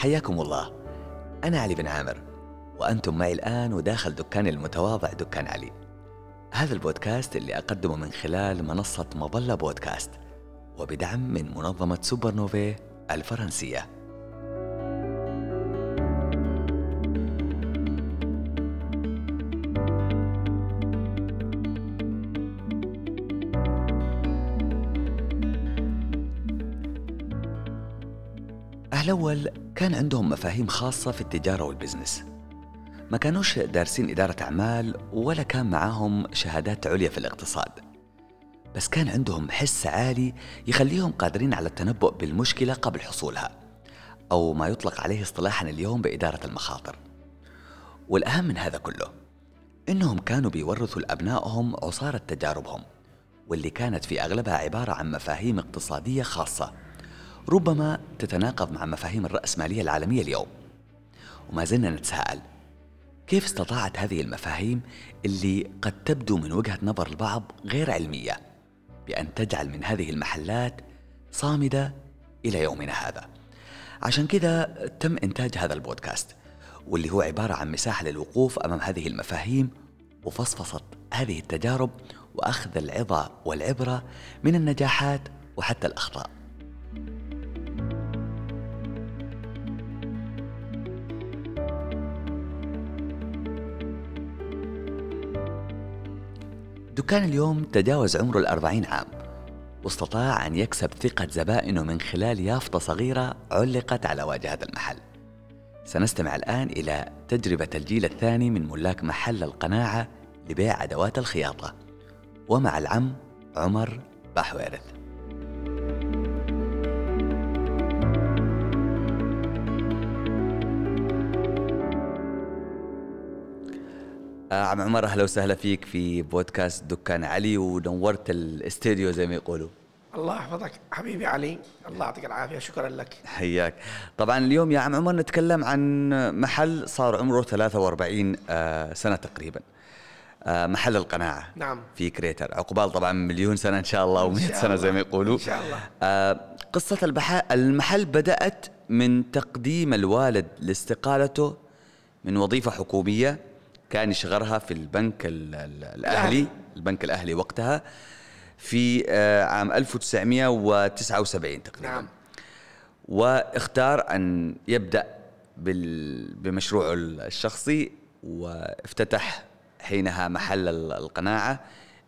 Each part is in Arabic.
حياكم الله. أنا علي بن عامر وأنتم معي الآن وداخل دكاني المتواضع دكان علي. هذا البودكاست اللي أقدمه من خلال منصة مظلة بودكاست وبدعم من منظمة سوبر نوفي الفرنسية. أهل أول كان عندهم مفاهيم خاصة في التجارة والبزنس. ما كانوش دارسين إدارة أعمال ولا كان معاهم شهادات عليا في الاقتصاد. بس كان عندهم حس عالي يخليهم قادرين على التنبؤ بالمشكلة قبل حصولها أو ما يطلق عليه اصطلاحا اليوم بإدارة المخاطر. والأهم من هذا كله إنهم كانوا بيورثوا لأبنائهم عصارة تجاربهم واللي كانت في أغلبها عبارة عن مفاهيم اقتصادية خاصة. ربما تتناقض مع مفاهيم الرأسمالية العالمية اليوم. وما زلنا نتساءل كيف استطاعت هذه المفاهيم اللي قد تبدو من وجهة نظر البعض غير علمية بأن تجعل من هذه المحلات صامدة إلى يومنا هذا؟ عشان كذا تم إنتاج هذا البودكاست واللي هو عبارة عن مساحة للوقوف أمام هذه المفاهيم وفصفصة هذه التجارب وأخذ العظة والعبرة من النجاحات وحتى الأخطاء. دكان اليوم تجاوز عمره الأربعين عام. واستطاع أن يكسب ثقة زبائنه من خلال يافطة صغيرة علقت على واجهة المحل. سنستمع الآن إلى تجربة الجيل الثاني من ملاك محل القناعة لبيع أدوات الخياطة. ومع العم عمر بحويرث. عم عمر أهلا وسهلا فيك في بودكاست دكان علي ونورت الاستديو زي ما يقولوا. الله يحفظك حبيبي علي. الله يعطيك العافية شكرا لك. حياك. طبعا اليوم يا عم عمر نتكلم عن محل صار عمره 43 آه، سنة تقريبا. آه، محل القناعة. نعم. في كريتر. عقبال طبعا مليون سنة إن شاء الله و100 سنة زي ما يقولوا. إن شاء الله. قصة المحل بدأت من تقديم الوالد لاستقالته من وظيفة حكومية. كان يشغلها في البنك ال- ال- الأهلي البنك الأهلي وقتها في آه، عام 1979 تقريبا. نعم. واختار أن يبدأ بال- بمشروعه الشخصي وافتتح حينها محل ال- القناعة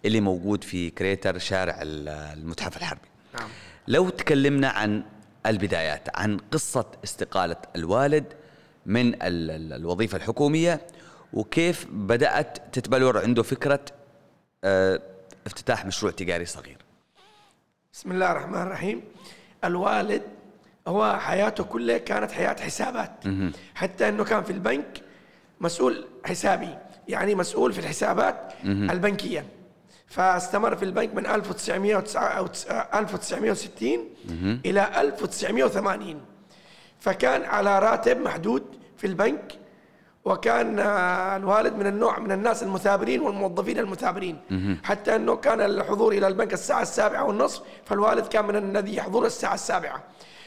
اللي موجود في كريتر شارع ال- المتحف الحربي. نعم. لو تكلمنا عن البدايات عن قصة استقالة الوالد من ال- ال- الوظيفة الحكومية وكيف بدأت تتبلور عنده فكرة آه، افتتاح مشروع تجاري صغير؟ بسم الله الرحمن الرحيم. الوالد هو حياته كلها كانت حياة حسابات. حتى إنه كان في البنك مسؤول حسابي يعني مسؤول في الحسابات البنكية. فاستمر في البنك من 1960 إلى 1980 فكان على راتب محدود في البنك وكان الوالد من النوع من الناس المثابرين والموظفين المثابرين. حتى إنه كان الحضور إلى البنك الساعة السابعة والنصف فالوالد كان من الذي يحضر الساعة السابعة.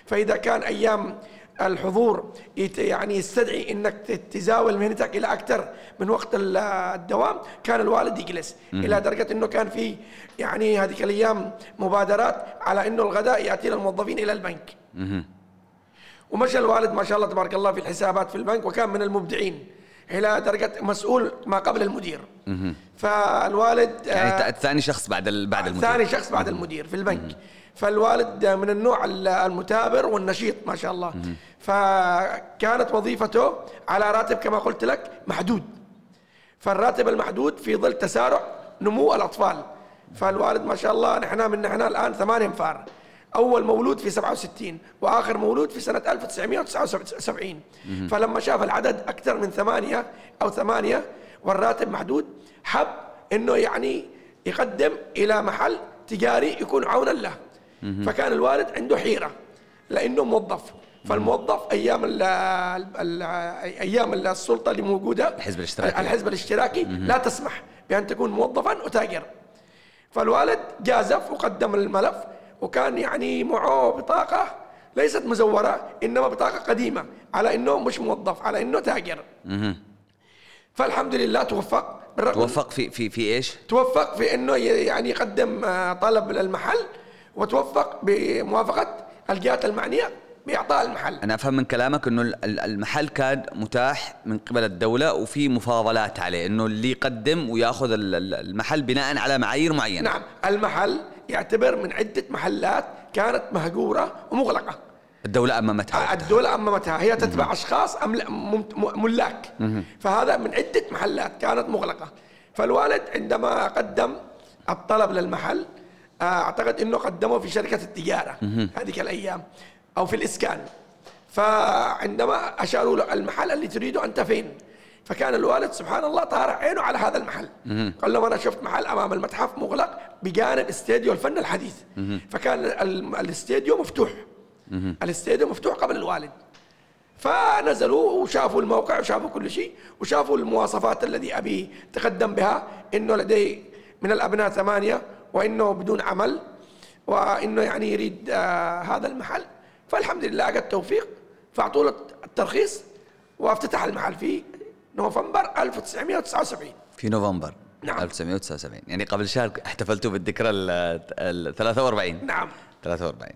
فإذا كان أيام الحضور يعني يستدعي إنك تزاول مهنتك إلى أكثر من وقت ال- الدوام كان الوالد يجلس. إلى درجة إنه كان في يعني هذيك الأيام مبادرات على إنه الغداء يأتي للموظفين إلى البنك. ومشى الوالد ما شاء الله تبارك الله في الحسابات في البنك وكان من المبدعين. إلى درجة مسؤول ما قبل المدير. فالوالد يعني آه، ثاني شخص بعد بعد المدير. ثاني شخص بعد المدير في البنك. فالوالد من النوع ال- المثابر والنشيط ما شاء الله. فكانت وظيفته على راتب كما قلت لك محدود. فالراتب المحدود في ظل تسارع نمو الأطفال. فالوالد ما شاء الله نحن من نحن الآن ثمانية أنفار. أول مولود في 67 وآخر مولود في سنة 1979 فلما شاف العدد أكثر من ثمانية أو ثمانية والراتب محدود حب إنه يعني يقدم إلى محل تجاري يكون عونا له. فكان الوالد عنده حيرة لأنه موظف. فالموظف أيام ال ال أيام السلطة اللي موجودة الحزب الاشتراكي. الحزب الاشتراكي لا تسمح بأن تكون موظفا وتاجر فالوالد جازف وقدم الملف وكان يعني معه بطاقة ليست مزورة إنما بطاقة قديمة على إنه مش موظف على إنه تاجر. فالحمد لله توفق بالرغم توفق في في في إيش؟ توفق في إنه يعني يقدم آه، طلب للمحل وتوفق بموافقة الجهات المعنية بإعطاء المحل. أنا أفهم من كلامك إنه المحل كان متاح من قبل الدولة وفي مفاضلات عليه إنه اللي يقدم ويأخذ المحل بناء على معايير معينة. نعم المحل يعتبر من عدة محلات كانت مهجورة ومغلقة. الدولة أممتها الدولة أممتها هي تتبع أشخاص ملاك. فهذا من عدة محلات كانت مغلقة. فالوالد عندما قدم الطلب للمحل آه، أعتقد أنه قدمه في شركة التجارة. هذيك الأيام. أو في الإسكان. فعندما أشاروا له المحل اللي تريده أنت فين فكان الوالد سبحان الله طارع عينه على هذا المحل. قال لهم أنا شفت محل أمام المتحف مغلق بجانب استديو الفن الحديث. فكان الاستديو مفتوح. الاستديو مفتوح قبل الوالد. فنزلوا وشافوا الموقع وشافوا كل شيء وشافوا المواصفات الذي أبي تقدم بها إنه لديه من الأبناء ثمانية وإنه بدون عمل وإنه يعني يريد آه هذا المحل. فالحمد لله لقى التوفيق فأعطوا له الترخيص وافتتح المحل في نوفمبر 1979 في نوفمبر نعم. 1979 يعني قبل شهر احتفلتوا بالذكرى ال 43 نعم. 43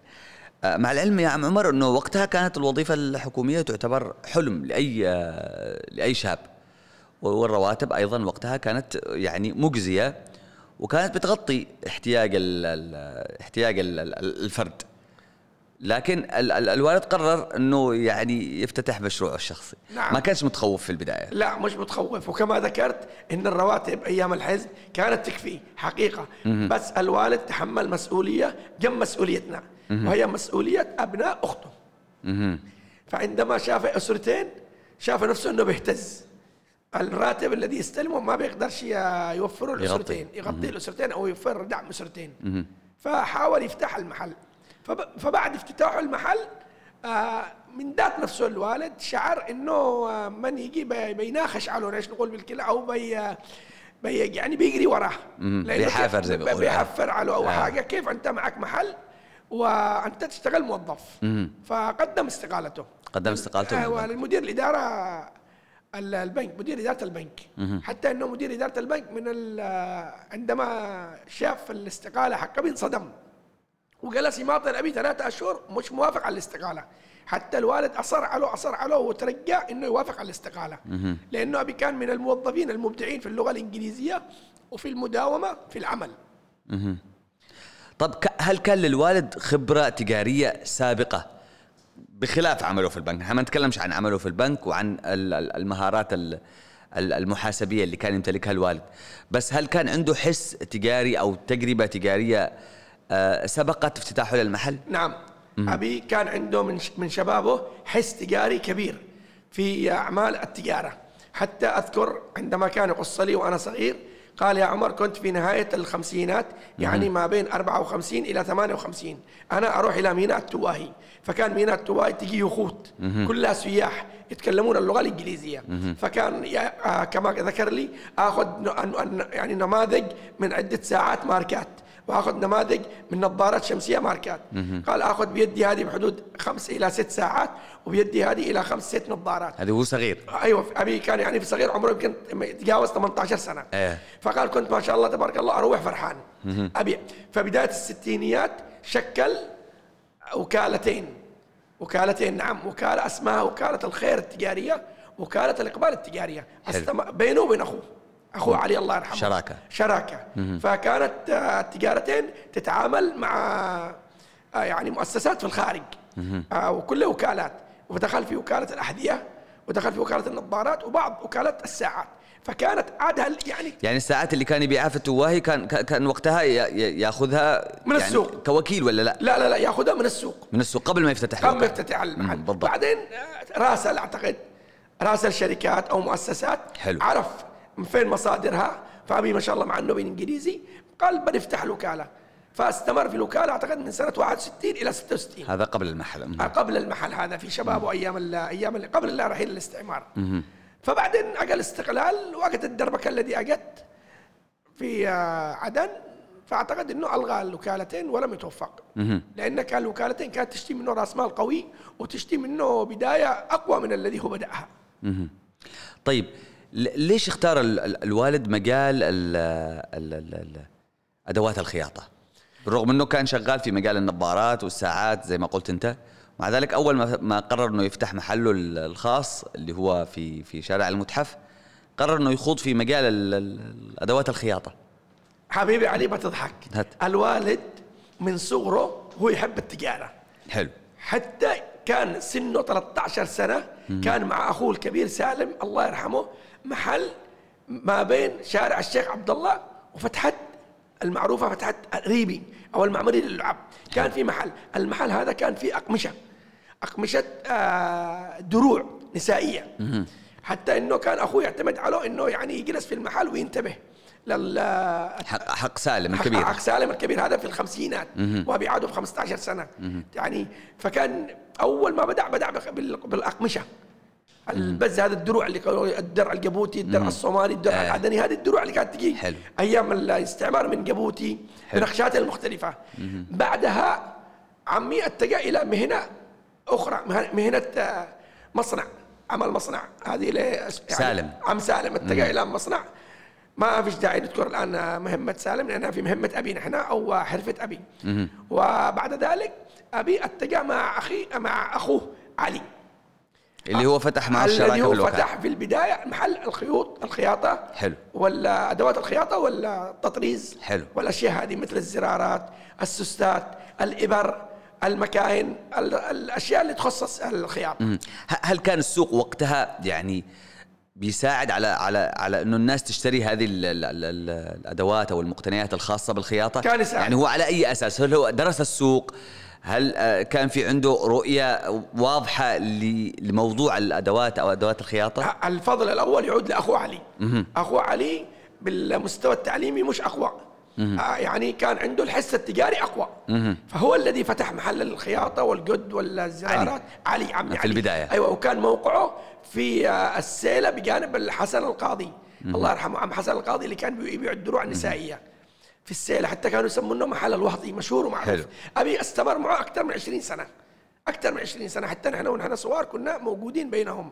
آه، مع العلم يا عم عمر إنه وقتها كانت الوظيفة الحكومية تعتبر حلم لأي آه، لأي شاب. والرواتب أيضا وقتها كانت يعني مجزية وكانت بتغطي احتياج احتياج الفرد. لكن الوالد قرر انه يعني يفتتح مشروعه الشخصي. نعم. ما كانش متخوف في البداية. لا مش متخوف. وكما ذكرت إن الرواتب أيام الحزب كانت تكفي حقيقة. م-م. بس الوالد تحمل مسؤولية جنب مسؤوليتنا. م-م. وهي مسؤولية أبناء أخته. م-م. فعندما شاف أسرتين شاف نفسه إنه بيهتز. الراتب الذي يستلمه ما بيقدرش يوفره الأسرتين. يغطي الأسرتين أو يوفر دعم أسرتين. فحاول يفتح المحل. فبعد افتتاح المحل آه، من ذات نفسه الوالد شعر إنه آه، من يجي بيناخش على إيش نقول بالكلى أو بي بي يعني بيجري وراه. بيحافر زي ما بيحفر على أو آه. حاجة كيف أنت معك محل وأنت تشتغل موظف. فقدم استقالته. قدم استقالته آه المدير الإدارة البنك مدير إدارة البنك. حتى إنه مدير إدارة البنك من عندما شاف الاستقالة حقه بينصدم. وجلس يماطل أبي ثلاثة أشهر مش موافق على الاستقالة. حتى الوالد أصر عليه اصر عليه وترجى إنه يوافق على الاستقالة. لأنه أبي كان من الموظفين المبدعين في اللغة الإنجليزية وفي المداومة في العمل. طب هل كان للوالد خبرة تجارية سابقة بخلاف عمله في البنك؟ إحنا ما نتكلمش عن عمله في البنك وعن المهارات المحاسبية اللي كان يمتلكها الوالد. بس هل كان عنده حس تجاري أو تجربة تجارية سبقت افتتاحه للمحل؟ نعم. أبي كان عنده من من شبابه حس تجاري كبير في أعمال التجارة. حتى أذكر عندما كان يقص لي وأنا صغير قال يا عمر كنت في نهاية الخمسينات يعني ما بين 54 إلى 58 أنا أروح إلى ميناء التواهي فكان ميناء التواهي تجي يخوت. كلها سياح يتكلمون اللغة الإنجليزية. فكان آه، كما ذكر لي أخذ يعني نماذج من عدة ساعات ماركات. وآخذ نماذج من نظارات شمسية ماركات. قال آخذ بيدي هذه بحدود خمس إلى ست ساعات وبيدي هذه إلى خمس ست نظارات. هذه هو صغير. أيوه أبي كان يعني في صغير عمره يمكن يتجاوز 18 سنة. إيه. فقال كنت ما شاء الله تبارك الله أروح فرحان. أبي فبداية الستينيات شكل وكالتين. وكالتين نعم وكالة اسمها وكالة الخير التجارية وكالة الإقبال التجارية. بينه وبين أخوه. اخوه علي الله يرحمه. شراكة. شراكة. فكانت التجارتين تتعامل مع آه، يعني مؤسسات في الخارج. آه، وكل وكالات. ودخل في وكالة الأحذية ودخل في وكالة النظارات وبعض وكالات الساعات. فكانت عادها يعني يعني الساعات اللي كان يبيعها في التواهي كان كان وقتها ياخذها من يعني السوق. كوكيل ولا لا؟ لا لا لا ياخذها من السوق. من السوق قبل ما يفتتح قبل ما يفتتح المحل بعدين آه، راسل أعتقد راسل شركات أو مؤسسات حلو. عرف من فين مصادرها؟ فابي ما شاء الله مع انه بالانجليزي قال بنفتح الوكاله فاستمر في الوكاله أعتقد من سنة 61 إلى 66 هذا قبل المحل. قبل المحل هذا في شبابه أيام أيام قبل الله رحيل الاستعمار. فبعدين اجى الاستقلال وقت الدربكة الذي اجت في آه، عدن فأعتقد إنه ألغى الوكالتين ولم يتوفق. لأن كان الوكالتين كانت تشتي منه رأس مال قوي وتشتي منه بداية أقوى من الذي هو بدأها. طيب ليش اختار الوالد مجال ال ال ال أدوات الخياطة؟ بالرغم إنه كان شغال في مجال النظارات والساعات زي ما قلت أنت. مع ذلك أول ما ما قرر إنه يفتح محله الخاص اللي هو في في شارع المتحف قرر إنه يخوض في مجال الأدوات الخياطة. حبيبي علي بتضحك هات. الوالد من صغره هو يحب التجارة. حلو. حتى كان سنه 13 سنة. كان مع أخوه الكبير سالم الله يرحمه محل ما بين شارع الشيخ عبد الله وفتحت المعروفة فتحت ريبي أو المعمري للعب. كان في محل. المحل هذا كان فيه أقمشة. أقمشة آه دروع نسائية. حتى إنه كان أخوه يعتمد عليه إنه يعني يجلس في المحل وينتبه لل حق, حق سالم الكبير. حق سالم الكبير هذا في الخمسينات. وابي عاده ب 15 سنة. يعني فكان أول ما بدأ بدأ بالأقمشة. البز هذا الدروع اللي الدرع الجبوتي الدرع الصومالي الدرع آه. العدني هذه الدروع اللي كانت تجي حلو. أيام الاستعمار من جبوتي بنقشاتها المختلفة. بعدها عمي اتجه إلى مهنة أخرى مهنة آه، مصنع عمل مصنع. هذه يعني سالم. عم سالم اتجه إلى مصنع. ما فيش داعي نذكر الآن مهمة سالم لانها في مهمة أبي نحن أو حرفة أبي. وبعد ذلك أبي اتجه مع أخي مع أخوه علي. اللي هو فتح مع الشراكة الذي هو فتح في البداية محل الخيوط الخياطة؟ حلو. ولا أدوات الخياطة ولا التطريز حلو. والاشياء هذه مثل الزرارات السوستات الإبر المكاين الأشياء اللي تخصص الخياطة. هل كان السوق وقتها يعني بيساعد على على على إنه الناس تشتري هذه ال ال ال الأدوات أو المقتنيات الخاصة بالخياطة؟ كان يساعد. يعني هو على أي أساس؟ هل هو درس السوق؟ هل آه، كان في عنده رؤية واضحة لموضوع الأدوات أو أدوات الخياطة؟ الفضل الأول يعود لأخو علي. أخو علي بالمستوى التعليمي مش أقوى. آه يعني كان عنده الحس التجاري أقوى. فهو الذي فتح محل الخياطة والقد والزرارات علي, علي عمي في علي. البداية. أيوه وكان موقعه في آه السيلة بجانب الحسن القاضي. الله يرحمه عم حسن القاضي اللي كان يبيع الدروع النسائية. في السيلة حتى كانوا يسمونه محل الوهضي مشهور ومعروف. حلو. أبي استمر معه أكثر من 20 سنة أكثر من 20 سنة حتى نحن ونحن صغار كنا موجودين بينهم.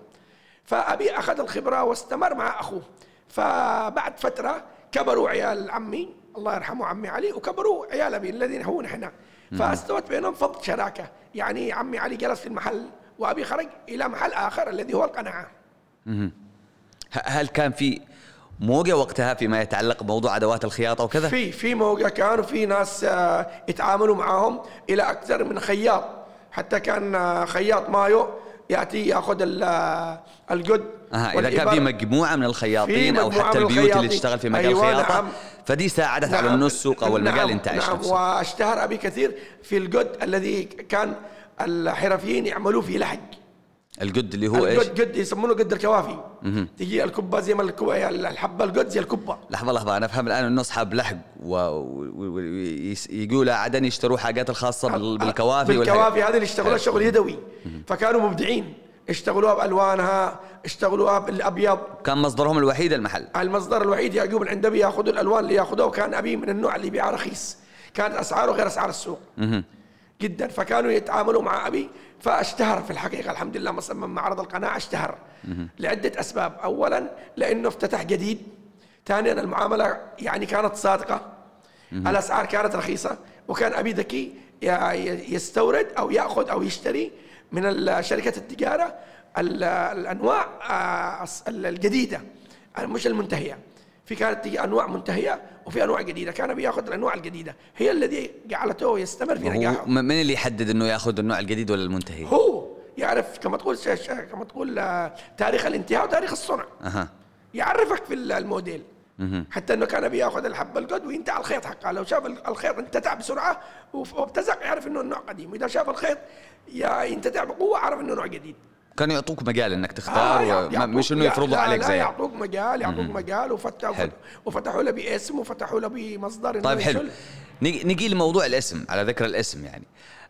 فأبي أخذ الخبرة واستمر مع أخوه. فبعد فترة كبروا عيال عمي الله يرحمه عمي علي وكبروا عيال أبي الذين هو نحن. فاستوت بينهم فض شراكة. يعني عمي علي جلس في المحل وأبي خرج إلى محل آخر الذي هو القناعة. هل كان في موجة وقتها فيما يتعلق بموضوع أدوات الخياطة وكذا؟ في في موجة كانوا في ناس آه، يتعاملوا معهم إلى أكثر من خياط. حتى كان آه، خياط مايو يأتي يأخذ آه، الجد أها إذا كان في مجموعة من الخياطين أو حتى البيوت اللي تشتغل في مجال أيوة الخياطة نعم. فدي ساعدت نعم. على انه السوق أو المجال نعم انتعش نعم. وأشتهر أبي كثير في الجد الذي كان الحرفيين يعملوا فيه لحق القد اللي هو إيش؟ القد يسمونه قد الكوافي. تجي الكبة زي ما الحبة القد زي الكبة. لحظة لحظة أنا أفهم الآن إنه أصحاب لحق ويقولوا عدن يشتروا حاجات الخاصة بالكوافي بالكوافي هذه اللي يشتغلوها شغل يدوي. فكانوا مبدعين. اشتغلوها بألوانها اشتغلوها بالأبيض. كان مصدرهم الوحيد المحل. المصدر الوحيد يعقوب عند أبي ياخذوا الألوان اللي ياخذوها وكان أبي من النوع اللي يبيعها رخيص. كانت أسعاره غير أسعار السوق. جدا. فكانوا يتعاملوا مع أبي فاشتهر في الحقيقة. الحمد لله مصمم معرض القناعه اشتهر لعدة أسباب. اولا لأنه افتتح جديد. ثانيا المعاملة يعني كانت صادقة. الأسعار كانت رخيصة. وكان أبي ذكي يستورد أو يأخذ أو يشتري من شركة التجارة الأنواع آه، الجديدة مش المنتهية. في كانت تجي أنواع منتهية وفي أنواع جديدة. كان بياخذ الأنواع الجديدة. هي الذي جعلته يستمر في نجاحه. من اللي يحدد إنه ياخذ النوع الجديد ولا المنتهي؟ هو يعرف كما تقول كما تقول آه، تاريخ الانتهاء وتاريخ الصنع. أه. يعرفك في الموديل. حتى إنه كان بياخذ الحبه القد وينتع الخيط حقه. لو شاف الخيط انتتع بسرعة وابتزق يعرف إنه النوع قديم. وإذا شاف الخيط ينتتع بقوة عرف إنه نوع جديد. كانوا يعطوك مجال إنك تختار آه مش إنه يفرضوا عليك زي يعطوك مجال يعطوك مجال وفتحوا وفتحوا له باسم وفتحوا له بمصدر طيب حلو. نجي لموضوع الاسم على ذكر الاسم يعني.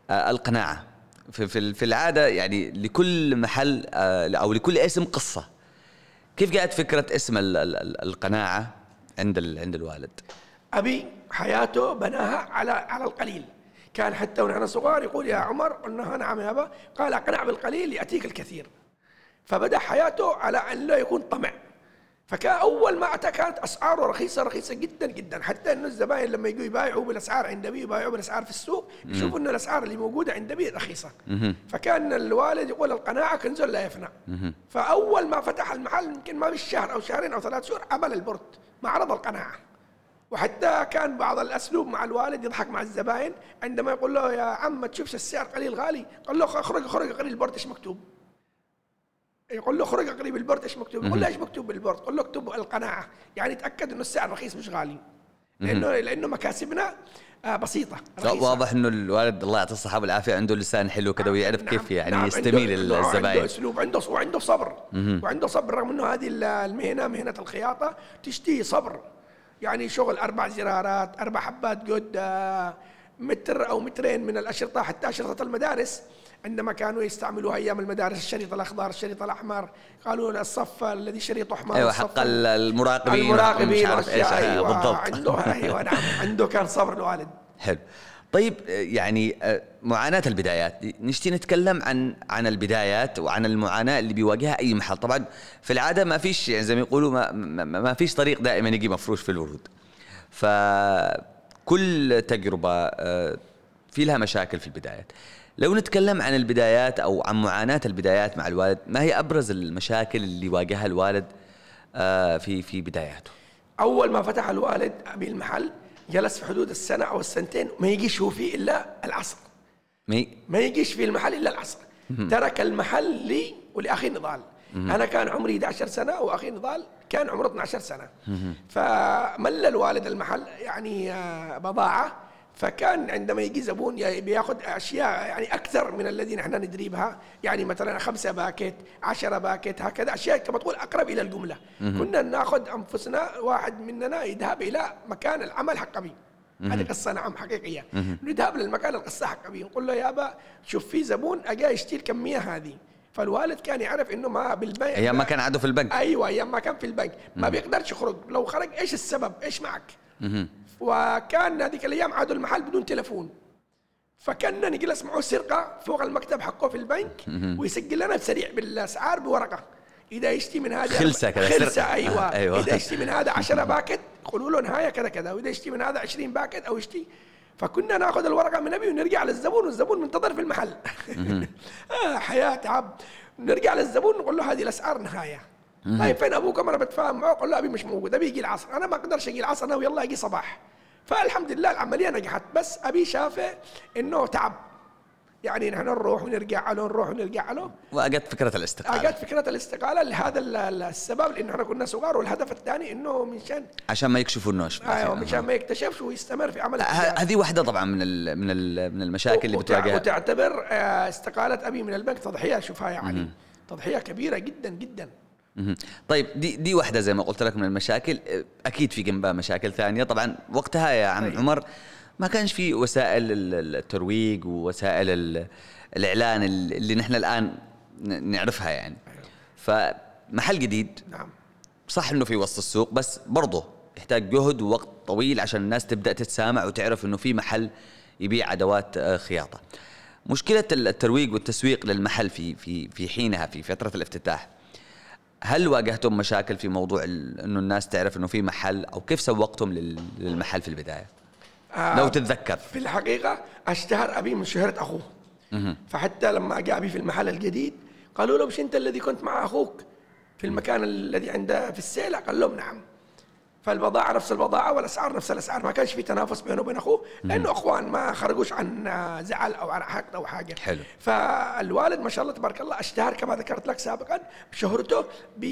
آه القناعة. في في, في العادة يعني لكل محل آه أو لكل اسم قصة. كيف جاءت فكرة اسم ال ال القناعة عند عند الوالد؟ أبي حياته بناها على على القليل. كان حتى ونحن صغار يقول يا عمر قلنا نعم يا أبا. قال أقنع بالقليل ياتيك الكثير. فبدأ حياته على أن لا يكون طمع. فكان أول ما أتى كانت أسعاره رخيصة رخيصة جدا جدا. حتى إنه الزباين لما يجوا يبايعوا بالأسعار عند ابي يبايعوا بالأسعار في السوق يشوفوا انه الأسعار اللي موجودة عند ابي رخيصة. فكان الوالد يقول القناعة كنز لا يفنى. فأول ما فتح المحل يمكن ما بالشهر أو شهرين أو ثلاث شهور عمل ال board معرض القناعة. وحتى كان بعض الأسلوب مع الوالد يضحك مع الزباين عندما يقول له يا عم ما تشوفش السعر قليل غالي؟ قال له اخرج اخرج اقرأ لي ال board إيش مكتوب؟ يقول له اخرج اقرأ لي ال board إيش مكتوب؟ يقول له إيش مكتوب بال board؟ قول له اكتب القناعة يعني تأكد إنه السعر رخيص مش غالي. لأنه لأنه مكاسبنا آه، بسيطة رخيصة. واضح إنه الوالد الله يعطيه الصحة والعافية عنده لسان حلو كذا ويعرف نعم كيف يعني نعم يستميل الزباين عنده أسلوب عنده وعنده صبر. وعنده صبر رغم إنه هذه المهنة مهنة الخياطة تشتهي صبر. يعني شغل أربع زرارات أربع حبات قد آه، متر أو مترين من الأشرطة حتى أشرطة المدارس. عندما كانوا يستعملوها أيام المدارس الشريط الأخضر الشريط الأحمر قالوا الصف الذي شريطه أحمر أيوه حق المراقبين المراقبين مش عارف إيش أيوة بالضبط. عنده أيوه نعم عنده كان صبر الوالد. حلو. طيب يعني معاناة البدايات. نشتي نتكلم عن عن البدايات وعن المعاناة اللي بيواجهها أي محل. طبعا في العادة ما فيش يعني زي ما يقولوا ما, ما فيش طريق دائما يجي مفروش في الورود. فكل تجربة في لها مشاكل في البدايات. لو نتكلم عن البدايات أو عن معاناة البدايات مع الوالد ما هي أبرز المشاكل اللي واجهها الوالد آه، في في بداياته؟ أول ما فتح الوالد أبي المحل جلس في حدود السنة أو السنتين ما يجيش هو فيه إلا العصر. مي. ما يجيش في المحل إلا العصر. ترك المحل لي ولأخي نضال. أنا كان عمري 11 سنة وأخي نضال كان عمره 12 سنة. فمل الوالد المحل يعني آه، بضاعة. فكان عندما يجي زبون بياخذ أشياء يعني أكثر من الذي نحن ندري بها يعني مثلا خمسة packet عشرة باكت هكذا أشياء كما تقول أقرب إلى الجملة. كنا ناخذ أنفسنا واحد مننا يذهب إلى مكان العمل حق ابي هذه قصة نعم حقيقية. نذهب للمكان القصة حق أبي نقول له يابا شوف في زبون أجا يشتري الكمية هذه. فالوالد كان يعرف إنه ما بالبنك أيام ما كان عنده في البنك. أيوه أيام ما كان في البنك. ما بيقدرش يخرج. لو خرج إيش السبب؟ إيش معك؟ وكان هذيك الأيام عادوا المحل بدون تلفون. فكنا نجلس معه سرقة فوق المكتب حقه في البنك ويسجل لنا بسريع بالأسعار بورقة. إذا يشتي من هذا خلسه كذا خلسه أيوه. آه أيوة. إذا يشتي من هذا 10 packet يقولوا له نهاية كذا كذا. وإذا يشتي من هذا 20 packet أو يشتي. فكنا ناخذ الورقة من أبي ونرجع للزبون والزبون منتظر في المحل. آه حياة تعب نرجع للزبون نقول له هذه الأسعار نهاية. طيب فين أبوك أنا بتفاهم معه قال له أبي مش موجود أبي يجي العصر. أنا ما أقدرش أجي العصر أنا ويلا أجي صباح. فالحمد لله العملية نجحت بس أبي شافه إنه تعب. يعني نحن نروح ونرجع له نروح ونرجع له. واجت فكرة الاستقالة. اجت فكرة الاستقالة لهذا السبب لأنه إحنا كنا صغار والهدف الثاني إنه منشان عشان ما يكشفوا النوش أيوه منشان ما يكتشفش ويستمر في عمل هذه واحدة طبعا من من من المشاكل اللي بتواجهها. وتعتبر آه، استقالة أبي من البنك تضحية شوفها يعني. تضحية كبيرة جدا جدا. طيب دي دي واحدة زي ما قلت لك من المشاكل. أكيد في جنبها مشاكل ثانية. طبعا وقتها يا عم طيب. عمر ما كانش في وسائل الترويج ووسائل الإعلان اللي نحن الآن نعرفها يعني. فمحل جديد. نعم. صح إنه في وسط السوق بس برضه يحتاج جهد ووقت طويل عشان الناس تبدأ تتسامع وتعرف إنه في محل يبيع أدوات آه، خياطة. مشكلة الترويج والتسويق للمحل في في في حينها في فترة الافتتاح هل واجهتم مشاكل في موضوع إنه الناس تعرف إنه في محل أو كيف سوقتم للمحل في البداية؟ آه لو تتذكر. في الحقيقة أشتهر أبي من شهرة أخوه. فحتى لما جاء أبي في المحل الجديد قالوا له مش أنت الذي كنت مع أخوك في المكان الذي عنده في السيلة؟ قال لهم نعم. فالبضاعه نفس البضاعه والأسعار نفس الأسعار. ما كانش في تنافس بينه وبين أخوه لأنه أخوان ما خرجوش عن زعل أو عن حقد أو حاجة. حلو. فالوالد ما شاء الله تبارك الله أشتهر كما ذكرت لك سابقا بشهرته ب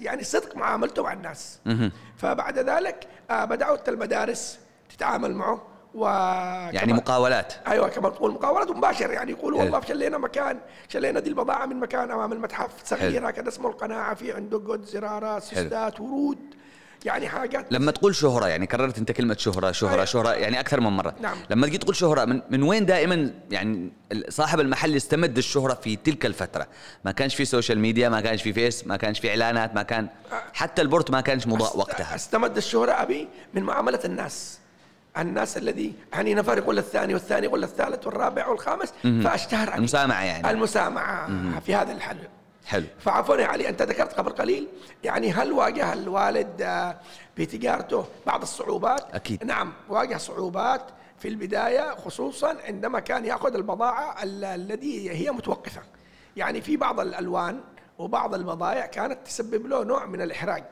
يعني صدق معاملته مع الناس. فبعد ذلك آه، بدات المدارس تتعامل معه و يعني مقاولات. أيوه كما تقول مقاولات مباشره يعني يقول والله شلينا مكان شلينا دي البضاعة من مكان أمام المتحف. صغير هكذا اسمه القناعة في عنده قد زرارة سستات ورود. يعني حاجات لما تقول شهرة يعني كررت أنت كلمة شهرة شهرة أيوة. شهرة يعني أكثر من مرة. نعم. لما تجي تقول شهرة من, من وين دائما يعني صاحب المحل يستمد الشهرة في تلك الفترة؟ ما كانش في social media ما كانش في Face ما كانش في إعلانات ما كان حتى ال board ما كانش مضاء وقتها. استمد الشهرة أبي من معاملة الناس. الناس الذي يعني نفر يقول الثاني والثاني يقول الثالث والرابع والخامس فأشتهر أبي. المسامعة يعني. المسامعة في هذا الحل حلو فعفوا يا علي أنت ذكرت قبل قليل يعني هل واجه الوالد آه، في تجارته بعض الصعوبات؟ أكيد. نعم واجه صعوبات في البداية خصوصا عندما كان يأخذ البضاعة ال- الذي هي متوقفة. يعني في بعض الألوان وبعض البضائع كانت تسبب له نوع من الإحراج.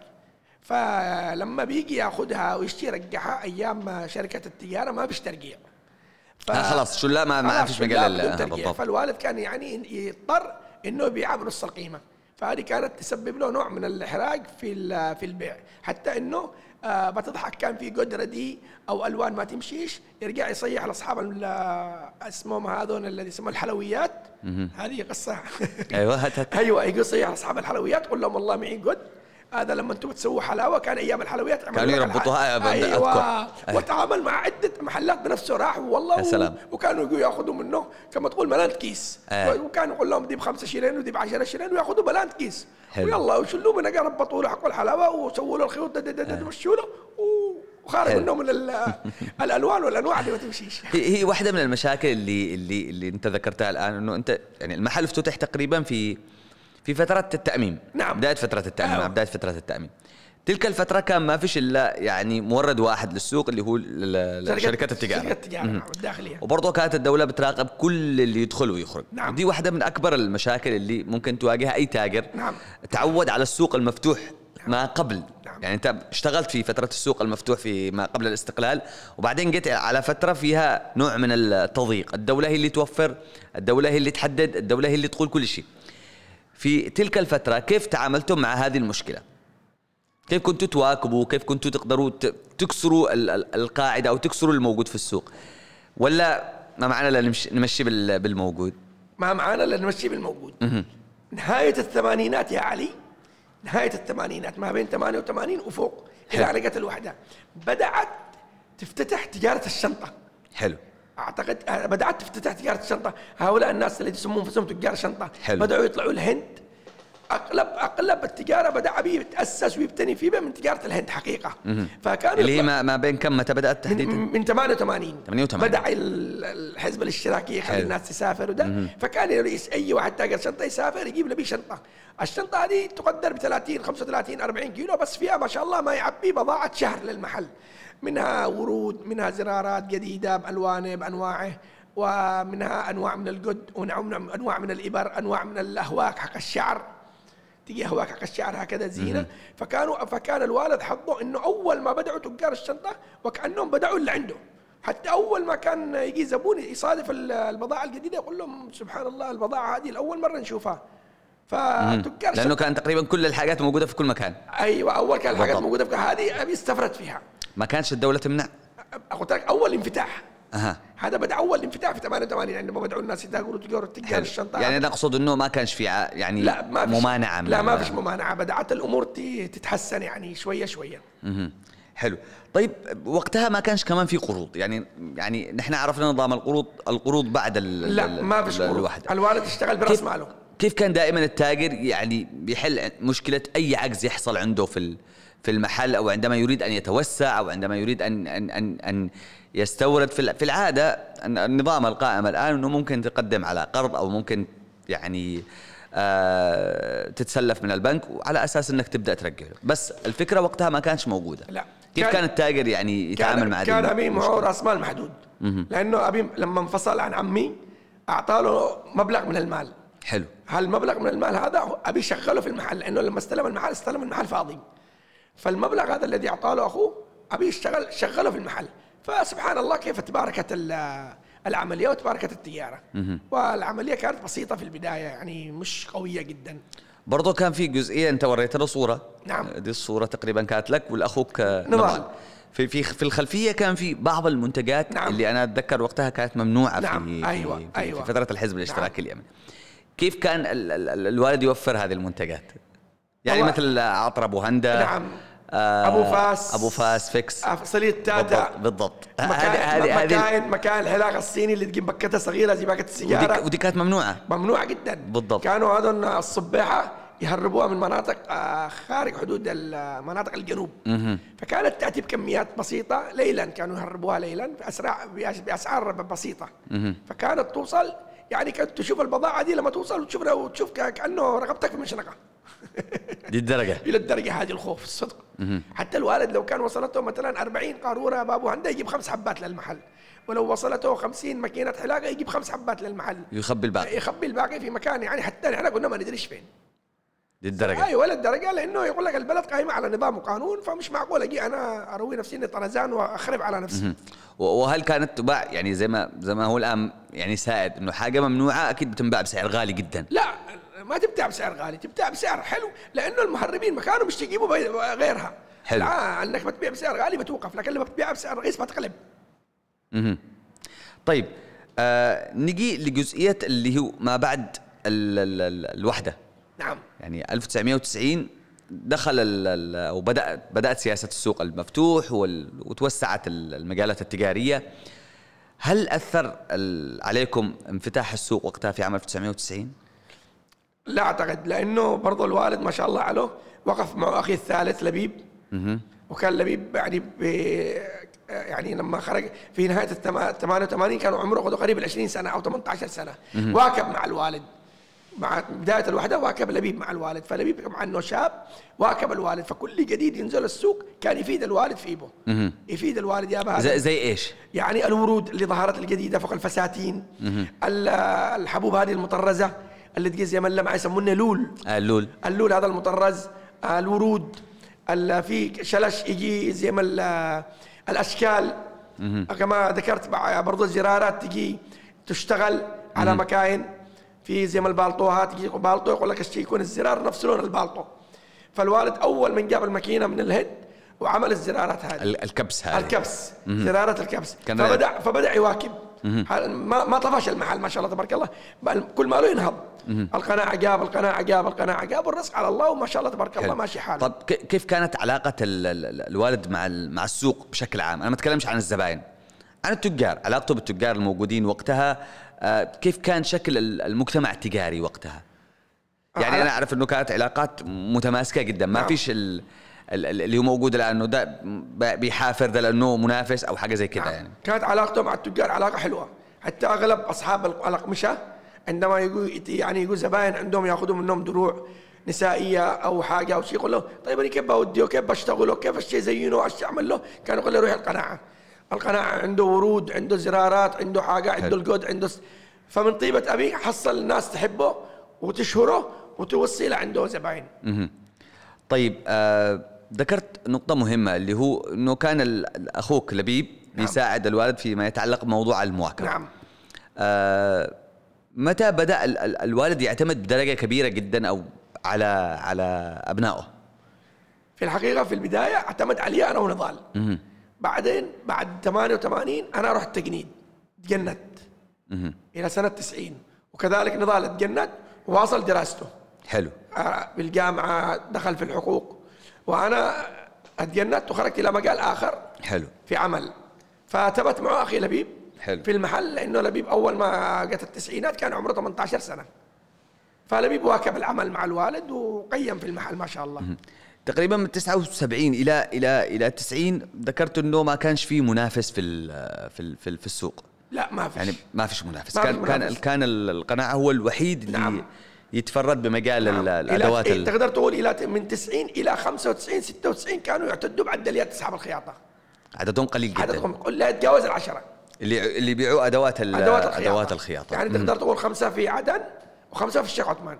فلما بيجي يأخذها ويشتري يرجعها أيام شركة التجارة ما فيش ترجيع. ف... آه خلاص شو لا ما, ما فيش مجال. بالضبط فالوالد كان يعني يضطر إنه يبيعها بنص القيمة. فهذه كانت تسبب له نوع من الإحراج في في البيع. حتى إنه آه بتضحك كان في قدرة دي أو ألوان ما تمشيش يرجع يصيح لأصحاب اسمهم هذول الذي يسموا الحلويات. هذه قصة. أيوه أيوه يجي يصيح لأصحاب الحلويات يقول لهم والله معي قد هذا لما أنتم تسووا حلاوة كان أيام الحلويات كانوا يربطوها أذكر. أيوه أيوة. وتعامل مع عدة محلات بنفسه راح والله يا سلام. وكانوا يجوا ياخذوا منه كما تقول بلانت كيس آه. وكان يقول لهم دي بخمسة شيلين ودي بعشرة شيلين وياخذوا بلانت كيس حلو. ويلا وشلوه من ربطوا له حقوا الحلاوة وسووا له الخيوط دد- ومشوا له وخارج. منه من ال- الألوان والأنواع اللي ما تمشيش هي هي واحدة من المشاكل اللي اللي اللي أنت ذكرتها الآن إنه أنت يعني المحل افتتح تقريبا في في فترة التأميم. نعم. بداية فترة التأميم. مع بداية فترة التأميم. تلك الفترة كان ما فيش إلا يعني مورد واحد للسوق اللي هو شركات التجارة. شركات التجارة نعم، الداخلية. وبرضه كانت الدولة بتراقب كل اللي يدخل ويخرج. نعم. ودي واحدة من أكبر المشاكل اللي ممكن تواجهها أي تاجر. نعم. تعود على السوق المفتوح ما قبل. نعم. يعني أنت اشتغلت في فترة السوق المفتوح في ما قبل الاستقلال وبعدين جيت على فترة فيها نوع من التضييق. الدولة هي اللي توفر الدولة هي اللي تحدد الدولة هي اللي تقول كل شيء. في تلك الفترة كيف تعاملتم مع هذه المشكلة؟ كيف كنتوا تواكبوا؟ كيف كنتوا تقدروا تكسروا ال- ال- القاعدة أو تكسروا الموجود في السوق؟ ولا ما معنا الا نمشي, نمشي بال- بالموجود؟ ما معانا الا نمشي بالموجود. نهاية الثمانينات يا علي نهاية الثمانينات ما بين 88 وفوق إلى حلو. حلقه الوحدة. بدأت تفتتح تجارة الشنطة. حلو. أعتقد بدأت تفتتح تجارة الشنطة. هؤلاء الناس اللي يسمون انفسهم تجار شنطه حلو. بدأوا يطلعوا الهند. اغلب أغلب التجارة بدأ بي يتأسس ويبتني فيه من تجارة الهند حقيقة. فكانوا اللي هي ما, بين كم؟ متى بدأت تحديدا؟ من, من 88 88. بدأ ال- الحزب الاشتراكي يخلي حلو. الناس تسافر وده. فكان يريس أي واحد تاجر شنطة يسافر يجيب له شنطة. الشنطة هذه تقدر ب 30 35 40 كيلو بس فيها ما شاء الله ما يعبي بضاعة شهر للمحل. منها ورود منها زرارات جديدة بألوانه بأنواعه ومنها أنواع من القد وأنواع من الإبر أنواع من الأهواك حق الشعر. تجي هواك حق الشعر هكذا زينة. فكانوا فكان الوالد حظه إنه أول ما بداوا تجار الشنطة وكأنهم بداوا اللي عنده. حتى أول ما كان يجي زبون يصادف ال- البضاعة الجديدة يقول لهم سبحان الله البضاعة هذه لأول مرة نشوفها. فتجار لأنه كان تقريبا كل الحاجات موجودة في كل مكان. أيوه أول كان الحاجات. موجودة في هذه أبي استفرد فيها. ما كانش الدولة تمنع؟ قلت لك أول انفتاح. أها. هذا بدا أول انفتاح في 88 عندما بداوا الناس يتاجروا تجار تجار حلو. الشنطة. يعني أنا أقصد إنه ما كانش في يعني لا ما فيش. ممانعة من لا ما فيش ممانعة. بدأت الأمور تتحسن يعني شوية شوية. مهم. حلو. طيب وقتها ما كانش كمان في قروض. يعني يعني نحن عرفنا نظام القروض القروض بعد ال لا ال- ما فيش قروض. الوحده الوالد اشتغل برأس ماله. كيف كان دائما التاجر يعني بيحل مشكلة أي عجز يحصل عنده في ال- في المحل أو عندما يريد أن يتوسع أو عندما يريد ان ان ان, أن يستورد. في في العادة النظام القائم الآن أنه ممكن تقدم على قرض أو ممكن يعني آه تتسلف من البنك وعلى أساس إنك تبدأ ترجع بس الفكرة وقتها ما كانش موجودة. لا. كيف كان- كان التاجر يعني يتعامل كان مع كان أبي معه؟ رأس مال محدود. لأنه أبي لما انفصل عن عمي أعطى له مبلغ من المال. حلو. هالمبلغ من المال هذا أبي شغله في المحل لأنه لما استلم المحل استلم المحل فاضي. فالمبلغ هذا الذي اعطاه له أخوه ابي يشتغل شغله في المحل فسبحان الله كيف تباركت ال- العملية وتباركت التجارة والعملية كانت بسيطة في البداية يعني مش قوية جدا برضه كان في جزئية أنت وريتنا صورة نعم. دي الصورة تقريبا كانت لك ولأخوك نضال. نضال في في في الخلفية كان في بعض المنتجات نعم. اللي أنا أتذكر وقتها كانت ممنوعة نعم. في, أيوة. في, أيوة. في فترة الحزب الاشتراكي اليمني كيف كان ال ال ال الوالد يوفر هذه المنتجات يعني مثل عطر أبو هندا نعم. آه أبو فاس. أبو فاس Vicks. صلية تاتا بالضبط بالضبط. مكاين مكاين مكاين الحلاقه الصيني اللي تجيب بكتها صغيرة زي باكت السيجاره ودي, ودي كانت ممنوعة. ممنوعة جدا. بالضبط. كانوا هذول الصباحه يهربوها من مناطق آه، خارج حدود مناطق الجنوب. فكانت تأتي بكميات بسيطة ليلا كانوا يهربوها ليلا باسرع بأسعار بسيطة. فكانت توصل يعني كنت تشوف البضاعة دي لما توصل وتشوف وتشوف كأنه رقبتك في مشنقه دي الدرجة. إلى الدرجة هذه الخوف الصدق. حتى الوالد لو كان وصلته مثلا 40 قارورة بابو هندا يجيب خمس حبات للمحل. ولو وصلته 50 ماكينة حلاقة يجيب خمس حبات للمحل. يخبي الباقي. يخبي الباقي في مكان يعني حتى إحنا قلنا ما ندريش فين. للدرجه أيوه للدرجه لأنه يقول لك البلد قائمه على نظام وقانون فمش معقول أجي أنا أروي نفسي إني طرزان وأخرب على نفسي. وهل كانت تباع؟ يعني زي ما زي ما هو الآن يعني سائد إنه حاجة ممنوعة أكيد بتنباع بسعر غالي جدا. لا ما تبتاع بسعر غالي تبتاع بسعر حلو لأنه المهربين ما كانوا مش يجيبوا غيرها. حلو. إنك بتبيع بسعر غالي بتوقف لكن لما بتبيع بسعر رخيص بتقلب أها طيب آه نجي لجزئية اللي هو ما بعد ال ال ال الوحدة. نعم. يعني 1990 دخل أو بدات بدأت سياسة السوق المفتوح وتوسعت المجالات التجارية. هل أثر عليكم انفتاح السوق وقتها في عام 1990 لا أعتقد لأنه برضه الوالد ما شاء الله عليه وقف مع أخي الثالث لبيب. وكان لبيب يعني يعني لما خرج في نهاية ال 88 كان عمره قريب ال 20 سنة أو 18 سنة. واكب مع الوالد. مع بداية الوحدة واكب لبيب مع الوالد. فلبيب مع إنه شاب واكب الوالد. فكل جديد ينزل السوق كان يفيد الوالد في إيبه. يفيد الوالد يا زي, زي إيش؟ يعني الورود اللي ظهرت الجديدة فوق الفساتين. الحبوب هذه المطرزة. اللي تجي زي ما لما يسمونه لول. آه اللول اللول هذا المطرز آه الورود في شلش يجي زي ما الأشكال. كما ذكرت برضو الزرارات تجي تشتغل على مكاين. في زي ما البالطوهات يجي بالطو يقول لك الشيء يكون الزرار نفس لون البالطو. فالوالد أول من جاب الماكينة من الهند وعمل الزرارات هذه. الكبس هذه. الكبس زرارة الكبس. فبدا فبدأ يواكب. ما ما طفش المحل ما شاء الله تبارك الله. كل ما له ينهض القناعة جاب القناعة جاب القناعة جاب والرزق على الله وما شاء الله تبارك الله ماشي حاله. طب كيف كانت علاقة الوالد مع مع السوق بشكل عام؟ أنا ما أتكلمش عن الزباين. عن التجار علاقته بالتجار الموجودين وقتها آه، كيف كان شكل المجتمع التجاري وقتها؟ يعني أنا أعرف أنه كانت علاقات متماسكة جدا. ما نعم. فيش اللي هو موجود الآن إنه ده بيحافر ده لأنه منافس أو حاجة زي كده نعم. يعني. كانت علاقته مع التجار علاقة حلوة. حتى أغلب أصحاب الاقمشه عندما يقول يعني يقول زباين عندهم يأخذوا منهم دروع نسائية أو حاجة أو شيء يقول له طيب أنا كيف بوديه وكيف بشتغله وكيف الشيء زينه إيش أعمل له؟ كان يقول له روح القناعة. القناعة عنده ورود عنده زرارات عنده حاجة عنده القد عنده فمن طيبة أبي حصل الناس تحبه وتشهره وتوصي عنده زباين. طيب آه ذكرت نقطة مهمة اللي هو إنه كان أخوك لبيب نعم. بيساعد الوالد فيما يتعلق بموضوع المواكبة نعم آه متى بدأ الوالد يعتمد بدرجة كبيرة جدا أو على على أبنائه؟ في الحقيقة في البداية اعتمد علي أنا ونضال مه. بعدين بعد 88 أنا رحت تجنيد تجند مه. إلى سنة 90 وكذلك نضال تجند وواصل دراسته حلو آه، بالجامعة دخل في الحقوق وأنا اتجندت وخرجت إلى مجال آخر حلو. في عمل. فثبت معه أخي لبيب حلو. في المحل لأنه لبيب أول ما جت التسعينات كان عمره 18 سنة. فلبيب واكب العمل مع الوالد وقيم في المحل ما شاء الله. تقريبا من 79 إلى إلى إلى 90 ذكرت إنه ما كانش في منافس في في في, في السوق. لا ما فيش. يعني ما فيش منافس. ما كان كان منافس. كان القناعة هو الوحيد اللي نعم. يتفرد بمجال نعم. الأدوات إلى تقدر تقول إلى من 90 إلى 95 96 كانوا يعتدوا بعدليات تسحب الخياطة. عددهم قليل جدا. عددهم لا يتجاوز العشرة. اللي اللي يبيعوا أدوات أدوات الخياطة, أدوات الخياطة. يعني تقدر تقول خمسة في عدن وخمسة في الشيخ عثمان.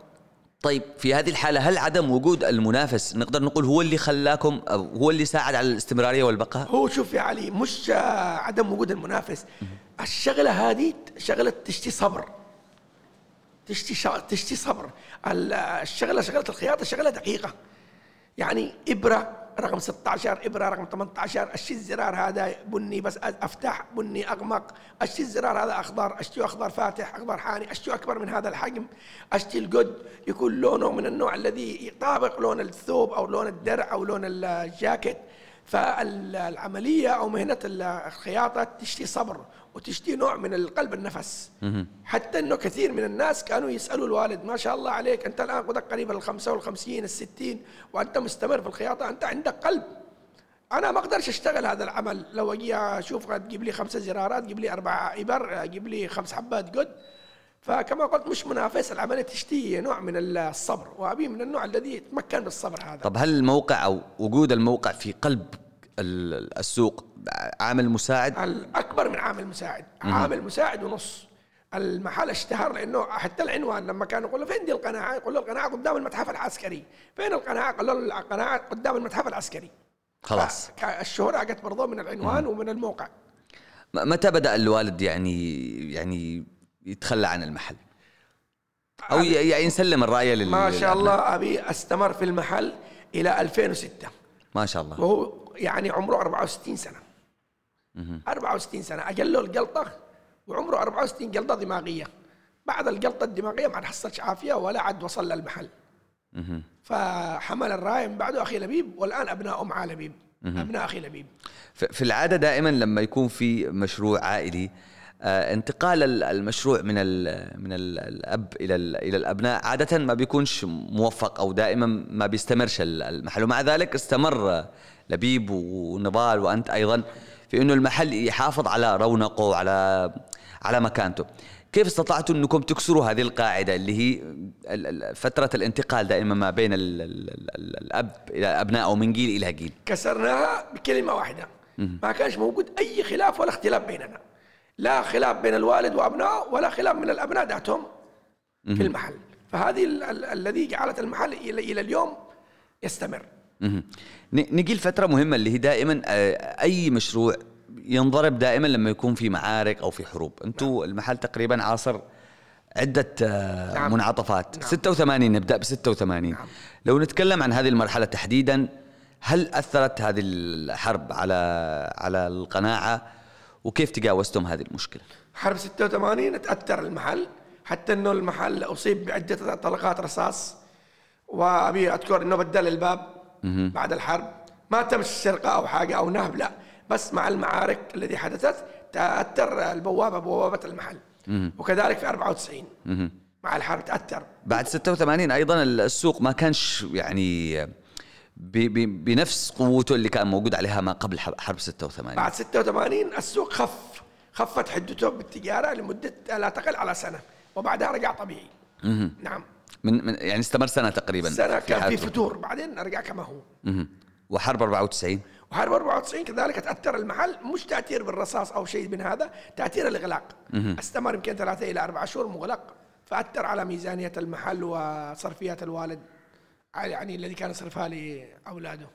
طيب في هذه الحالة هل عدم وجود المنافس نقدر نقول هو اللي خلاكم أو هو اللي ساعد على الاستمرارية والبقاء؟ هو شوف يا علي مش عدم وجود المنافس. الشغلة هذه شغلة تشتي صبر. تشتي. تشتي صبر. الشغلة شغلة الخياطة شغلة دقيقة. يعني إبرة رقم 16 إبرة رقم 18 اشتي الزرار هذا بني بس أفتح بني أغمق. اشتي الزرار هذا أخضر أشتي أخضر فاتح أخضر حاني أشتي أكبر من هذا الحجم. أشتي القد يكون لونه من النوع الذي يطابق لون الثوب أو لون الدرع أو لون الجاكيت. فالعمليه أو مهنة الخياطة تشتي صبر. وتشتي نوع من القلب النفس. حتى إنه كثير من الناس كانوا يسألوا الوالد ما شاء الله عليك أنت الآن قدك قريب ال 55 ال 60 وأنت مستمر في الخياطة أنت عندك قلب. أنا ما أقدرش أشتغل هذا العمل. لو أجي أشوف تجيب لي خمسة زرارات جيب لي أربع إبر جيب لي خمس حبات قد فكما قلت مش منافس العملية تشتي نوع من الصبر وأبي من النوع الذي يتمكن بالصبر هذا. طب هل الموقع أو وجود الموقع في قلب السوق عامل مساعد؟ الاكبر من عامل مساعد عامل مساعد ونص المحل اشتهر لأنه حتى العنوان لما كانوا يقولوا فين دي القناعة؟ يقول له القناعة قدام المتحف العسكري، فين القناعة؟ قال له القناعة قدام المتحف العسكري. خلاص الشهرة جت برضه من العنوان ومن الموقع متى بدأ الوالد يعني يعني يتخلى عن المحل؟ أو يعني يسلم الرايه لل ما شاء الله أبي استمر في المحل إلى 2006 ما شاء الله. وهو يعني عمره 64 سنة. 64 سنة. أجل له الجلطه وعمره 64 جلطه دماغية. بعد الجلطه الدماغية ما حصلش عافية ولا عد وصل للمحل. فحمل الرايه من بعده أخي لبيب والآن أبناء مع لبيب. أبناء أخي لبيب. في العادة دائما لما يكون في مشروع عائلي انتقال المشروع من ال من ال الأب إلى إلى الأبناء عادة ما بيكونش موفق أو دائما ما بيستمرش المحل. ومع ذلك استمر لبيب ونضال وأنت أيضا في إنه المحل يحافظ على رونقه وعلى على مكانته. كيف استطعتوا إنكم تكسروا هذه القاعدة اللي هي فترة الانتقال دائما ما بين الأب إلى الأبناء أو من جيل إلى جيل؟ كسرناها بكلمة واحدة. ما كانش موجود أي خلاف ولا اختلاف بيننا. لا خلاف بين الوالد وابنائه ولا خلاف من الأبناء ذاتهم في المحل فهذه الذي جعلت المحل إلى اليوم يستمر نجي الفترة مهمة اللي هي دائما آه، أي مشروع ينضرب دائما لما يكون في معارك أو في حروب أنتم نعم. المحل تقريبا عاصر عدة آه، نعم. منعطفات نعم. 86 نبدأ ب 86 نعم. لو نتكلم عن هذه المرحلة تحديدا هل أثرت هذه الحرب على على القناعة وكيف تجاوزتم هذه المشكلة؟ حرب 86 تأثر المحل حتى إنه المحل أصيب بعدة طلقات رصاص وأبي أذكر إنه بدل الباب بعد الحرب ما تم السرقة أو حاجة أو نهب لا بس مع المعارك التي حدثت تأثر البوابة بوابة المحل. وكذلك في 94 مع الحرب تأثر. بعد 86 أيضا السوق ما كانش يعني بنفس قوته اللي كان موجود عليها ما قبل حرب 86 بعد 86 السوق خف خفت حدته بالتجارة لمدة لا تقل على سنة وبعدها رجع طبيعي. مه. نعم. من, من يعني استمر سنة تقريبا سنة كان في فتور بعدين رجع كما هو. مه. وحرب 94 وحرب 94 كذلك تأثر المحل مش تأثير بالرصاص أو شيء من هذا تأثير الإغلاق. استمر يمكن ثلاثة إلى أربع شهور مغلق فأثر على ميزانية المحل وصرفيات الوالد. يعني الذي كان يصرفها لأولاده.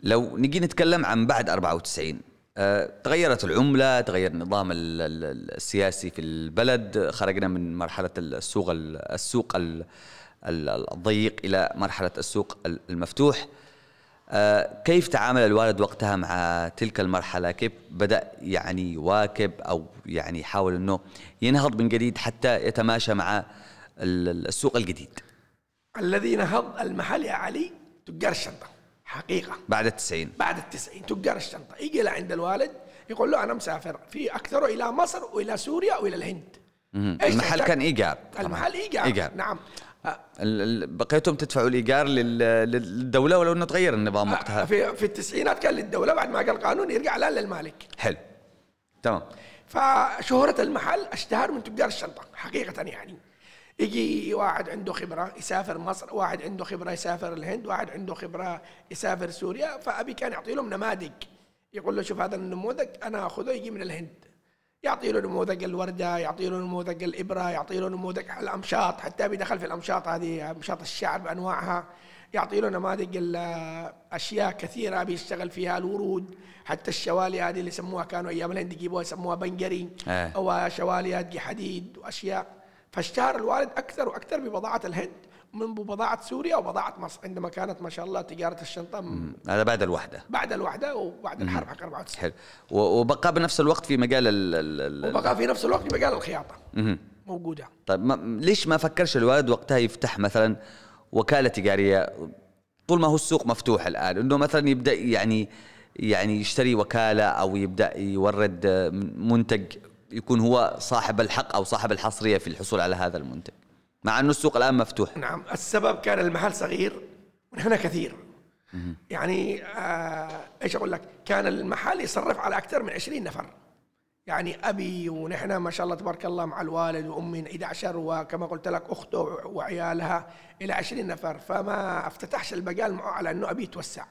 لو نجي نتكلم عن بعد 94 أه تغيرت العملة تغير النظام السياسي في البلد خرجنا من مرحلة السوق السوق الضيق إلى مرحلة السوق المفتوح. أه كيف تعامل الوالد وقتها مع تلك المرحلة؟ كيف بدأ يعني يواكب أو يعني يحاول أنه ينهض من جديد حتى يتماشى مع السوق الجديد؟ الذي نهض المحل يا علي تجار الشنطة. حقيقة. بعد التسعين. بعد التسعين. تجار الشنطة. يجي لعند الوالد يقول له أنا مسافر في اكثره إلى مصر وإلى سوريا وإلى الهند. المحل كان إيجار. المحل إيجار, إيجار. نعم. بقيتم تدفعوا الإيجار للدولة ولو إنه تغير النظام وقتها؟ في في التسعينات كان للدولة بعد ما قال القانون يرجع الآن للمالك. حلو. تمام. فشهرة المحل أشتهر من تجار الشنطة حقيقة يعني. يجي واحد عنده خبرة يسافر مصر واحد عنده خبرة يسافر الهند واحد عنده خبرة يسافر سوريا فأبي كان يعطي لهم نماذج. يقول له شوف هذا النموذج أنا أخذه يجي من الهند. يعطي له نموذج الوردة يعطي له نموذج الإبرة يعطي له نموذج الأمشاط حتى أبي دخل في الأمشاط هذه أمشاط الشعر بأنواعها. يعطي له نماذج أشياء كثيرة أبي يشتغل فيها الورود حتى الشوالي هذه اللي يسموها كانوا أيام الهند يجيبوها يسموها بنجري. آه. أو شوالي حديد وأشياء. فاشتهر الوالد أكثر وأكثر ببضاعة الهند من بضاعه سوريا وبضاعة مصر عندما كانت ما شاء الله تجارة الشنطة م- هذا بعد الوحدة. بعد الوحدة وبعد الحرب حق 94 حلو. وبقى بنفس الوقت في مجال ال ال وبقى في نفس الوقت مجال الخياطة. مهم. موجودة. طيب ما ليش ما فكرش الوالد وقتها يفتح مثلا وكالة تجارية؟ طول ما هو السوق مفتوح الآن إنه مثلا يبدأ يعني يعني يشتري وكالة أو يبدأ يورد آه، منتج يكون هو صاحب الحق أو صاحب الحصرية في الحصول على هذا المنتج. مع أنه السوق الآن مفتوح. نعم السبب كان المحل صغير ونحن كثير. يعني آه إيش أقول لك؟ كان المحل يصرف على أكثر من 20 نفر. يعني أبي ونحن ما شاء الله تبارك الله مع الوالد وأمي 11 وكما قلت لك أخته وعيالها إلى 20 نفر. فما افتتحش المجال معه على أنه أبي يتوسع.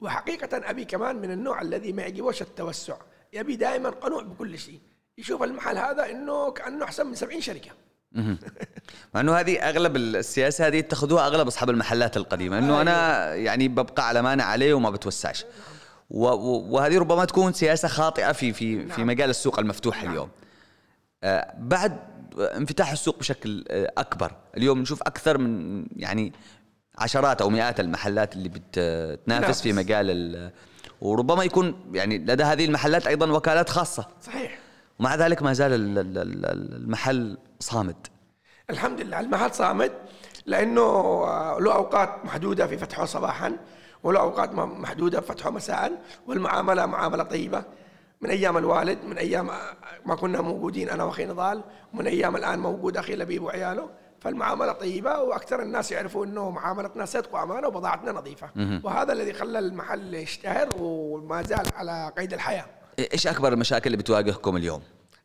وحقيقة أبي كمان من النوع الذي ما يعجبوش التوسع. يبي دائما قنوع بكل شيء. يشوف المحل هذا إنه كأنه أحسن من 70 شركة. مع إنه هذه أغلب السياسة هذه اتخذوها أغلب أصحاب المحلات القديمة. إنه أنا يعني ببقى على ما أنا عليه وما بتوسعش. وهذه ربما تكون سياسة خاطئة في في في نعم. مجال السوق المفتوح اليوم. آه، بعد انفتاح السوق بشكل آه، أكبر. اليوم نشوف أكثر من يعني عشرات أو مئات المحلات اللي بتنافس في تنافس. مجال ال- وربما يكون يعني لدى هذه المحلات أيضا وكالات خاصة. صحيح. ومع ذلك ما زال ال- ال- ال- المحل صامد. الحمد لله المحل صامد لأنه آه، له أوقات محدودة في فتحه صباحا وله أوقات محدودة في فتحه مساء والمعاملة معاملة طيبة. من أيام الوالد من أيام آه، ما كنا موجودين أنا وأخي نضال ومن أيام الآن موجود أخي لبيب وعياله. فالمعاملة طيبة وأكثر الناس يعرفوا إنه معاملتنا صدق وأمانة وبضاعتنا نظيفة. وهذا الذي خلى المحل يشتهر وما زال على قيد الحياة. إيش أكبر المشاكل اللي بتواجهكم اليوم؟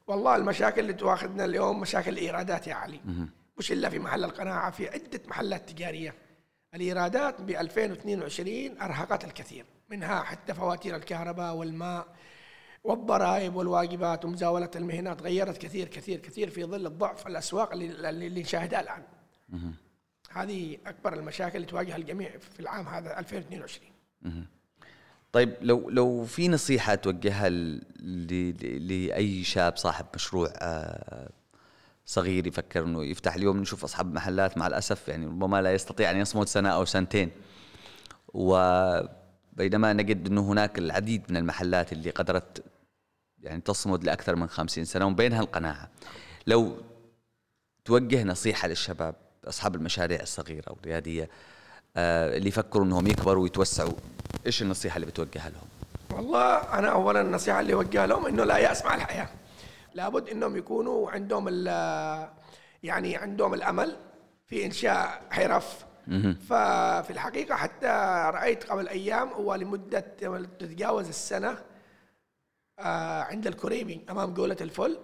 والله المشاكل اللي تواخذنا اليوم مشاكل الإيرادات يا علي. مش إلا في محل القناعة في عدة محلات تجارية. الإيرادات ب 2022 أرهقت الكثير منها حتى فواتير الكهرباء والماء والضرائب والواجبات ومزاولة المهنات غيرت كثير كثير كثير في ظل الضعف الأسواق اللي, اللي نشاهدها الآن. هذه أكبر المشاكل اللي تواجه الجميع في العام هذا 2022 طيب لو لو في نصيحة توجهها ل- ل- لأي شاب صاحب مشروع آه، صغير يفكر إنه يفتح اليوم نشوف أصحاب محلات مع الأسف يعني ربما لا يستطيع أن يصمد سنة أو سنتين. وبينما نجد إنه هناك العديد من المحلات اللي قدرت يعني تصمد لأكثر من خمسين سنة ومن بينها القناعة. لو توجه نصيحة للشباب أصحاب المشاريع الصغيرة والريادية آه، اللي يفكروا إنهم يكبروا ويتوسعوا. إيش النصيحة اللي بتوجهها لهم؟ والله أنا اولا النصيحة اللي أوجهها لهم إنه لا يأس مع الحياة. لابد إنهم يكونوا عندهم ال- يعني عندهم الأمل في إنشاء حرف. ففي الحقيقة حتى رأيت قبل أيام ولمده تتجاوز السنة آه، عند الكريبي أمام جولة الفل.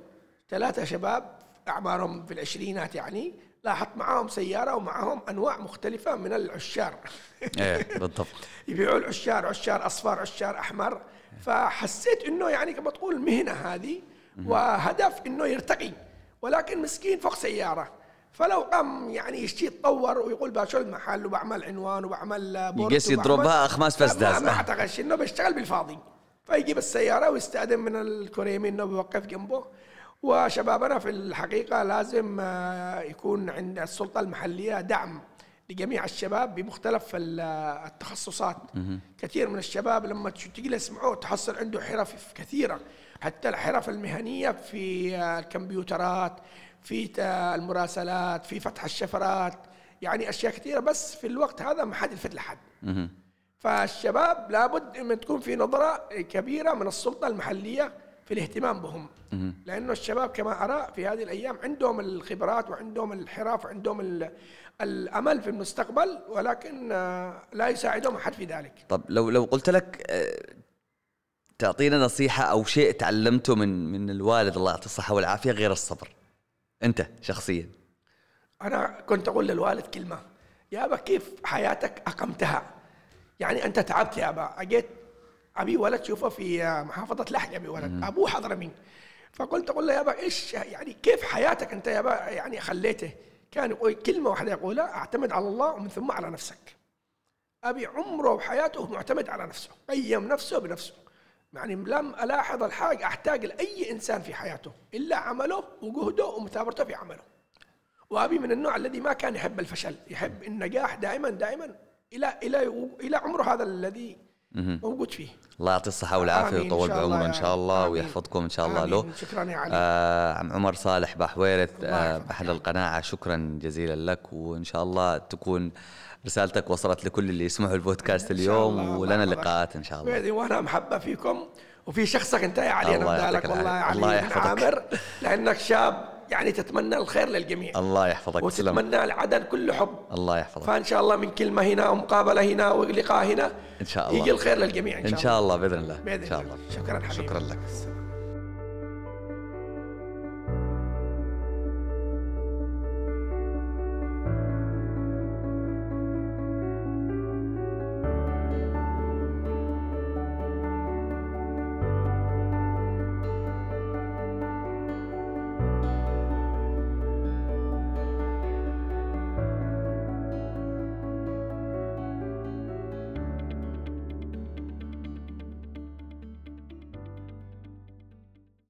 ثلاثة شباب أعمارهم في العشرينات يعني لاحظت معاهم سيارة ومعاهم أنواع مختلفة من العشار. إيه بالضبط. يبيعوا العشار عشار اصفر عشار أحمر. فحسيت إنه يعني كما تقول مهنة هذه وهدف إنه يرتقي. ولكن مسكين فوق سيارة. فلو قام يعني يشتي يتطور ويقول بشو المحل وبعمل عنوان وبعمل بورد يقيس يضربها أخماس لا، فسداس. ما, اعتقدش إنه بيشتغل بالفاضي. فيجيب السيارة ويستأذن من الكريمي إنه بيوقف جنبه. وشبابنا في الحقيقة لازم آه، يكون عند السلطة المحلية دعم لجميع الشباب بمختلف ال- التخصصات. كثير من الشباب لما تجلس معه تحصل عنده حرف كثيرة. حتى الحرف المهنية في آه، الكمبيوترات في المراسلات في فتح الشفرات يعني أشياء كثيرة. بس في الوقت هذا ما حد يلفت لحد. فالشباب لابد ان تكون في نظرة كبيرة من السلطة المحلية في الاهتمام بهم. لأنه الشباب كما أرى في هذه الأيام عندهم الخبرات وعندهم الحرف وعندهم ال- الأمل في المستقبل ولكن آه، لا يساعدهم أحد في ذلك. طب لو لو قلت لك آه، تعطينا نصيحة أو شيء تعلمته من من الوالد الله يعطيه الصحة والعافية غير الصبر. أنت شخصيا. أنا كنت أقول للوالد كلمة. يا أبا كيف حياتك أقمتها؟ يعني أنت تعبت يا أبا. أجيت أبي ولد شوفه في محافظة لحج أبي ولد. أبوه حضرمي فقلت أقول له يا أبا إيش يعني كيف حياتك أنت يا أبا؟ يعني خليته. كان يقول كلمة واحدة يقولها أعتمد على الله ومن ثم على نفسك. أبي عمره وحياته معتمد على نفسه قيم نفسه بنفسه. يعني لم ألاحظ الحاجة أحتاج لأي إنسان في حياته إلا عمله وجهده ومثابرته في عمله. وأبي من النوع الذي ما كان يحب الفشل يحب النجاح دائما دائما إلى إلى إلى عمره هذا الذي موجود فيه الله يعطي الصحة والعافية ويطول الله بعمره إن شاء رب. الله آمين. ويحفظكم إن شاء الله. له شكرا يا علي آه عم عمر صالح الله آه. أحد القناعة شكرا جزيلا لك وإن شاء الله تكون رسالتك وصلت لكل اللي يسمعوا البودكاست اليوم الله. ولنا الله. لقاءات إن شاء الله بإذن وأنا محبة فيكم وفي شخصك أنت يا علي الله يعطيك بدالك والله يا. الله علي بن يحفظك. عامر لأنك شاب يعني تتمنى الخير للجميع. الله يحفظك. وتتمنى العدد كله حب. الله يحفظك. فإن شاء الله من كلمة هنا ومقابله هنا ولقاء هنا إن شاء الله. يجي الخير للجميع إن شاء, إن شاء الله بإذن الله. بإذن إن شاء الله. الله. شكرا حبيبي. شكرا لك.